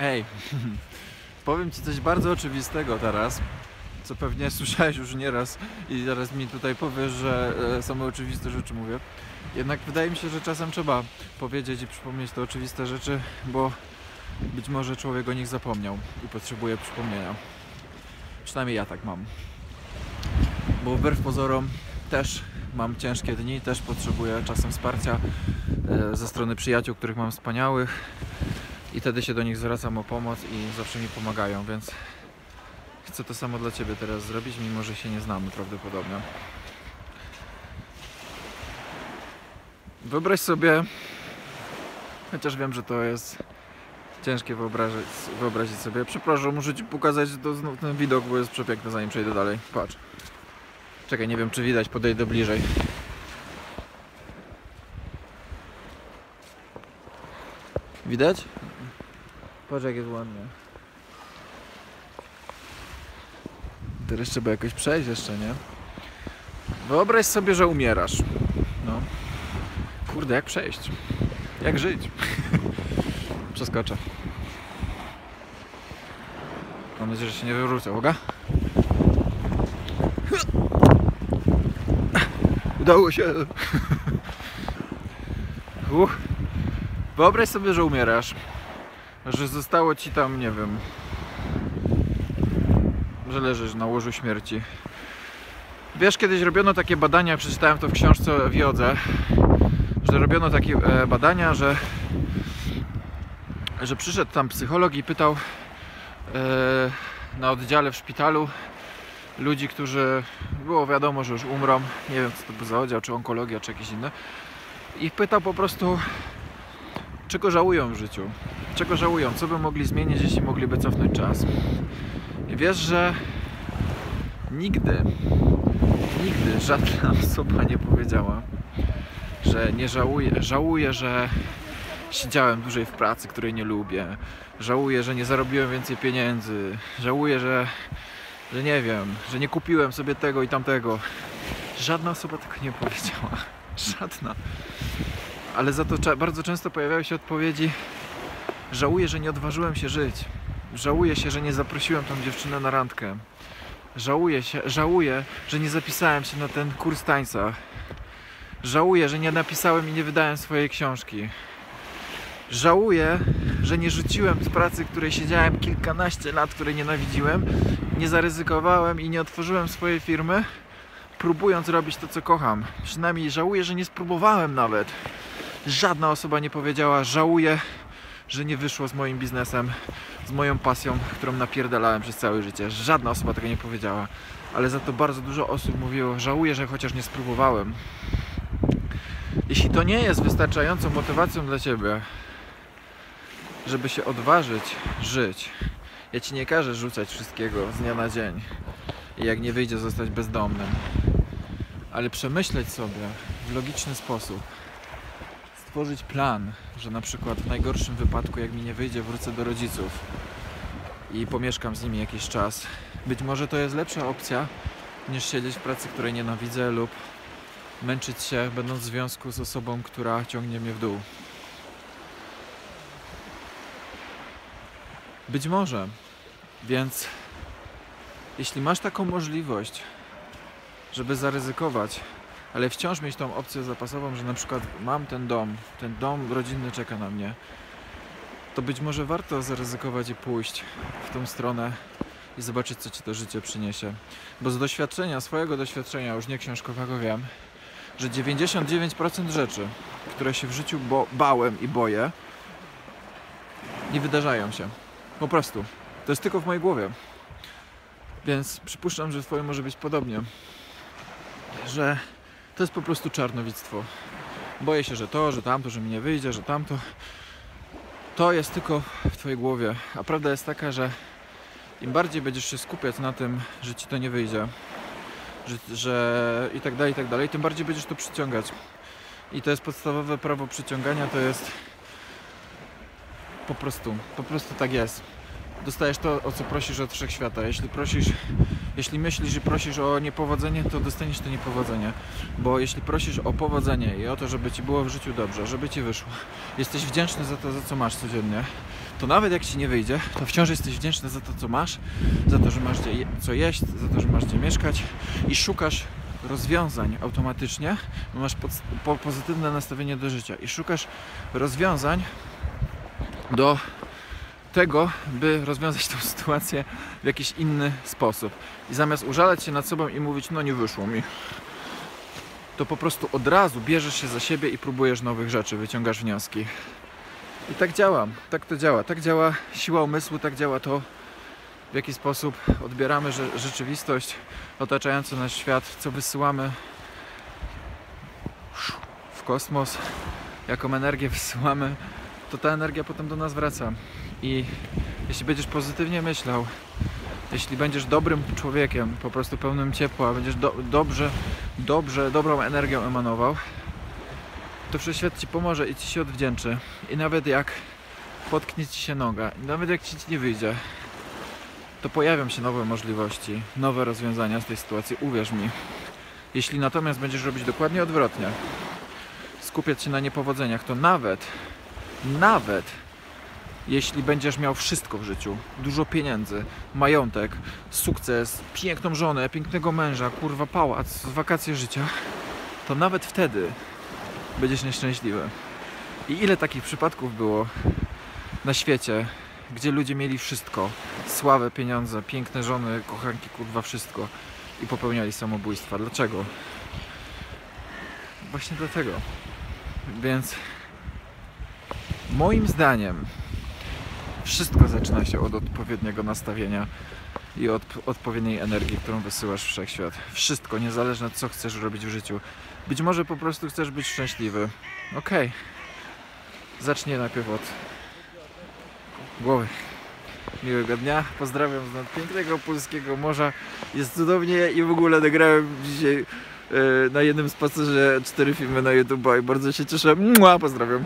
Ej, powiem Ci coś bardzo oczywistego teraz, co pewnie słyszałeś już nieraz i zaraz mi tutaj powiesz, że same oczywiste rzeczy mówię. Jednak wydaje mi się, że czasem trzeba powiedzieć i przypomnieć te oczywiste rzeczy, bo być może człowiek o nich zapomniał i potrzebuje przypomnienia. Przynajmniej ja tak mam. Bo wbrew pozorom też mam ciężkie dni, też potrzebuję czasem wsparcia e, ze strony przyjaciół, których mam wspaniałych i wtedy się do nich zwracam o pomoc i zawsze mi pomagają, więc chcę to samo dla Ciebie teraz zrobić, mimo że się nie znamy prawdopodobnie. Wyobraź sobie, chociaż wiem, że to jest ciężkie wyobrazić, wyobrazić sobie. Przepraszam, muszę Ci pokazać to, ten widok, bo jest przepiękny, zanim przejdę dalej. Patrz. Czekaj, nie wiem czy widać, podejdę bliżej. Widać? Patrz jak jest ładnie. Teraz trzeba jakoś przejść jeszcze, nie? Wyobraź sobie, że umierasz. No. Kurde, jak przejść? Jak żyć? Przeskoczę. Mam nadzieję, że się nie wywrócę, uwaga. Udało się. Uch. Wyobraź sobie, że umierasz. Że zostało ci tam, nie wiem. Że leżysz na łożu śmierci. Wiesz, kiedyś robiono takie badania, przeczytałem to w książce w Jodze, że robiono takie e, badania, że, że przyszedł tam psycholog i pytał e, na oddziale w szpitalu ludzi, którzy było wiadomo, że już umrą. Nie wiem, co to był za oddział, czy onkologia, czy jakieś inne. I pytał po prostu, czego żałują w życiu. Czego żałują, co by mogli zmienić, jeśli mogliby cofnąć czas. I wiesz, że nigdy, nigdy żadna osoba nie powiedziała, że nie żałuje, żałuję, że siedziałem dłużej w pracy, której nie lubię. Żałuję, że nie zarobiłem więcej pieniędzy. Żałuję, że że nie wiem, że nie kupiłem sobie tego i tamtego. Żadna osoba tego nie powiedziała. Żadna. Ale za to bardzo często pojawiały się odpowiedzi: Żałuję, że nie odważyłem się żyć. Żałuję się, że nie zaprosiłem tą dziewczynę na randkę. Żałuję się, żałuję, że nie zapisałem się na ten kurs tańca. Żałuję, że nie napisałem i nie wydałem swojej książki. Żałuję, że nie rzuciłem z pracy, której siedziałem kilkanaście lat, której nienawidziłem, nie zaryzykowałem i nie otworzyłem swojej firmy, próbując robić to, co kocham. Przynajmniej żałuję, że nie spróbowałem nawet. Żadna osoba nie powiedziała, żałuję, że nie wyszło z moim biznesem, z moją pasją, którą napierdalałem przez całe życie. Żadna osoba tego nie powiedziała. Ale za to bardzo dużo osób mówiło, żałuję, że chociaż nie spróbowałem. Jeśli to nie jest wystarczającą motywacją dla Ciebie, żeby się odważyć żyć, ja Ci nie każę rzucać wszystkiego z dnia na dzień i jak nie wyjdzie zostać bezdomnym, ale przemyśleć sobie w logiczny sposób, stworzyć plan, że na przykład w najgorszym wypadku jak mi nie wyjdzie wrócę do rodziców i pomieszkam z nimi jakiś czas. Być może to jest lepsza opcja niż siedzieć w pracy, której nienawidzę lub męczyć się będąc w związku z osobą, która ciągnie mnie w dół. Być może. Więc jeśli masz taką możliwość, żeby zaryzykować, ale wciąż mieć tą opcję zapasową, że na przykład mam ten dom, ten dom rodzinny czeka na mnie, to być może warto zaryzykować i pójść w tą stronę i zobaczyć, co ci to życie przyniesie. Bo z doświadczenia, swojego doświadczenia, już nie książkowego wiem, że 99% rzeczy, które się w życiu bo- bałem i boję, nie wydarzają się. Po prostu. To jest tylko w mojej głowie. Więc przypuszczam, że w Twoim może być podobnie. Że to jest po prostu czarnowictwo. Boję się, że to, że tamto, że mi nie wyjdzie, że tamto. To jest tylko w Twojej głowie. A prawda jest taka, że im bardziej będziesz się skupiać na tym, że Ci to nie wyjdzie, że, że i tak dalej, i tak dalej, tym bardziej będziesz to przyciągać. I to jest podstawowe prawo przyciągania, to jest po prostu, po prostu tak jest. Dostajesz to, o co prosisz od wszechświata. Jeśli prosisz, jeśli myślisz, że prosisz o niepowodzenie, to dostaniesz to niepowodzenie. Bo jeśli prosisz o powodzenie i o to, żeby ci było w życiu dobrze, żeby ci wyszło, jesteś wdzięczny za to, za co masz codziennie, to nawet jak ci nie wyjdzie, to wciąż jesteś wdzięczny za to, co masz, za to, że masz gdzie co jeść, za to, że masz gdzie mieszkać i szukasz rozwiązań automatycznie, masz po, pozytywne nastawienie do życia i szukasz rozwiązań do tego, by rozwiązać tę sytuację w jakiś inny sposób. I zamiast użalać się nad sobą i mówić, no nie wyszło mi, to po prostu od razu bierzesz się za siebie i próbujesz nowych rzeczy, wyciągasz wnioski. I tak działa, tak to działa. Tak działa siła umysłu, tak działa to, w jaki sposób odbieramy rze- rzeczywistość, otaczający nas świat, co wysyłamy w kosmos, jaką energię wysyłamy, to ta energia potem do nas wraca. I jeśli będziesz pozytywnie myślał, jeśli będziesz dobrym człowiekiem, po prostu pełnym ciepła, będziesz do, dobrze, dobrze, dobrą energią emanował, to wszechświat ci pomoże i ci się odwdzięczy. I nawet jak potknie ci się noga, nawet jak ci nie wyjdzie, to pojawią się nowe możliwości, nowe rozwiązania z tej sytuacji, uwierz mi. Jeśli natomiast będziesz robić dokładnie odwrotnie, skupiać się na niepowodzeniach, to nawet, nawet jeśli będziesz miał wszystko w życiu, dużo pieniędzy, majątek, sukces, piękną żonę, pięknego męża, kurwa pałac, wakacje życia, to nawet wtedy będziesz nieszczęśliwy. I ile takich przypadków było na świecie, gdzie ludzie mieli wszystko, sławę, pieniądze, piękne żony, kochanki, kurwa wszystko i popełniali samobójstwa. Dlaczego? Właśnie dlatego. Więc moim zdaniem wszystko zaczyna się od odpowiedniego nastawienia i od odpowiedniej energii, którą wysyłasz w wszechświat. Wszystko, niezależnie od co chcesz robić w życiu. Być może po prostu chcesz być szczęśliwy. Okej. Zacznij najpierw od głowy. Miłego dnia, pozdrawiam z nad pięknego polskiego morza. Jest cudownie i w ogóle nagrałem dzisiaj e, na jednym spacerze cztery filmy na YouTube i bardzo się cieszę. Mua, pozdrawiam.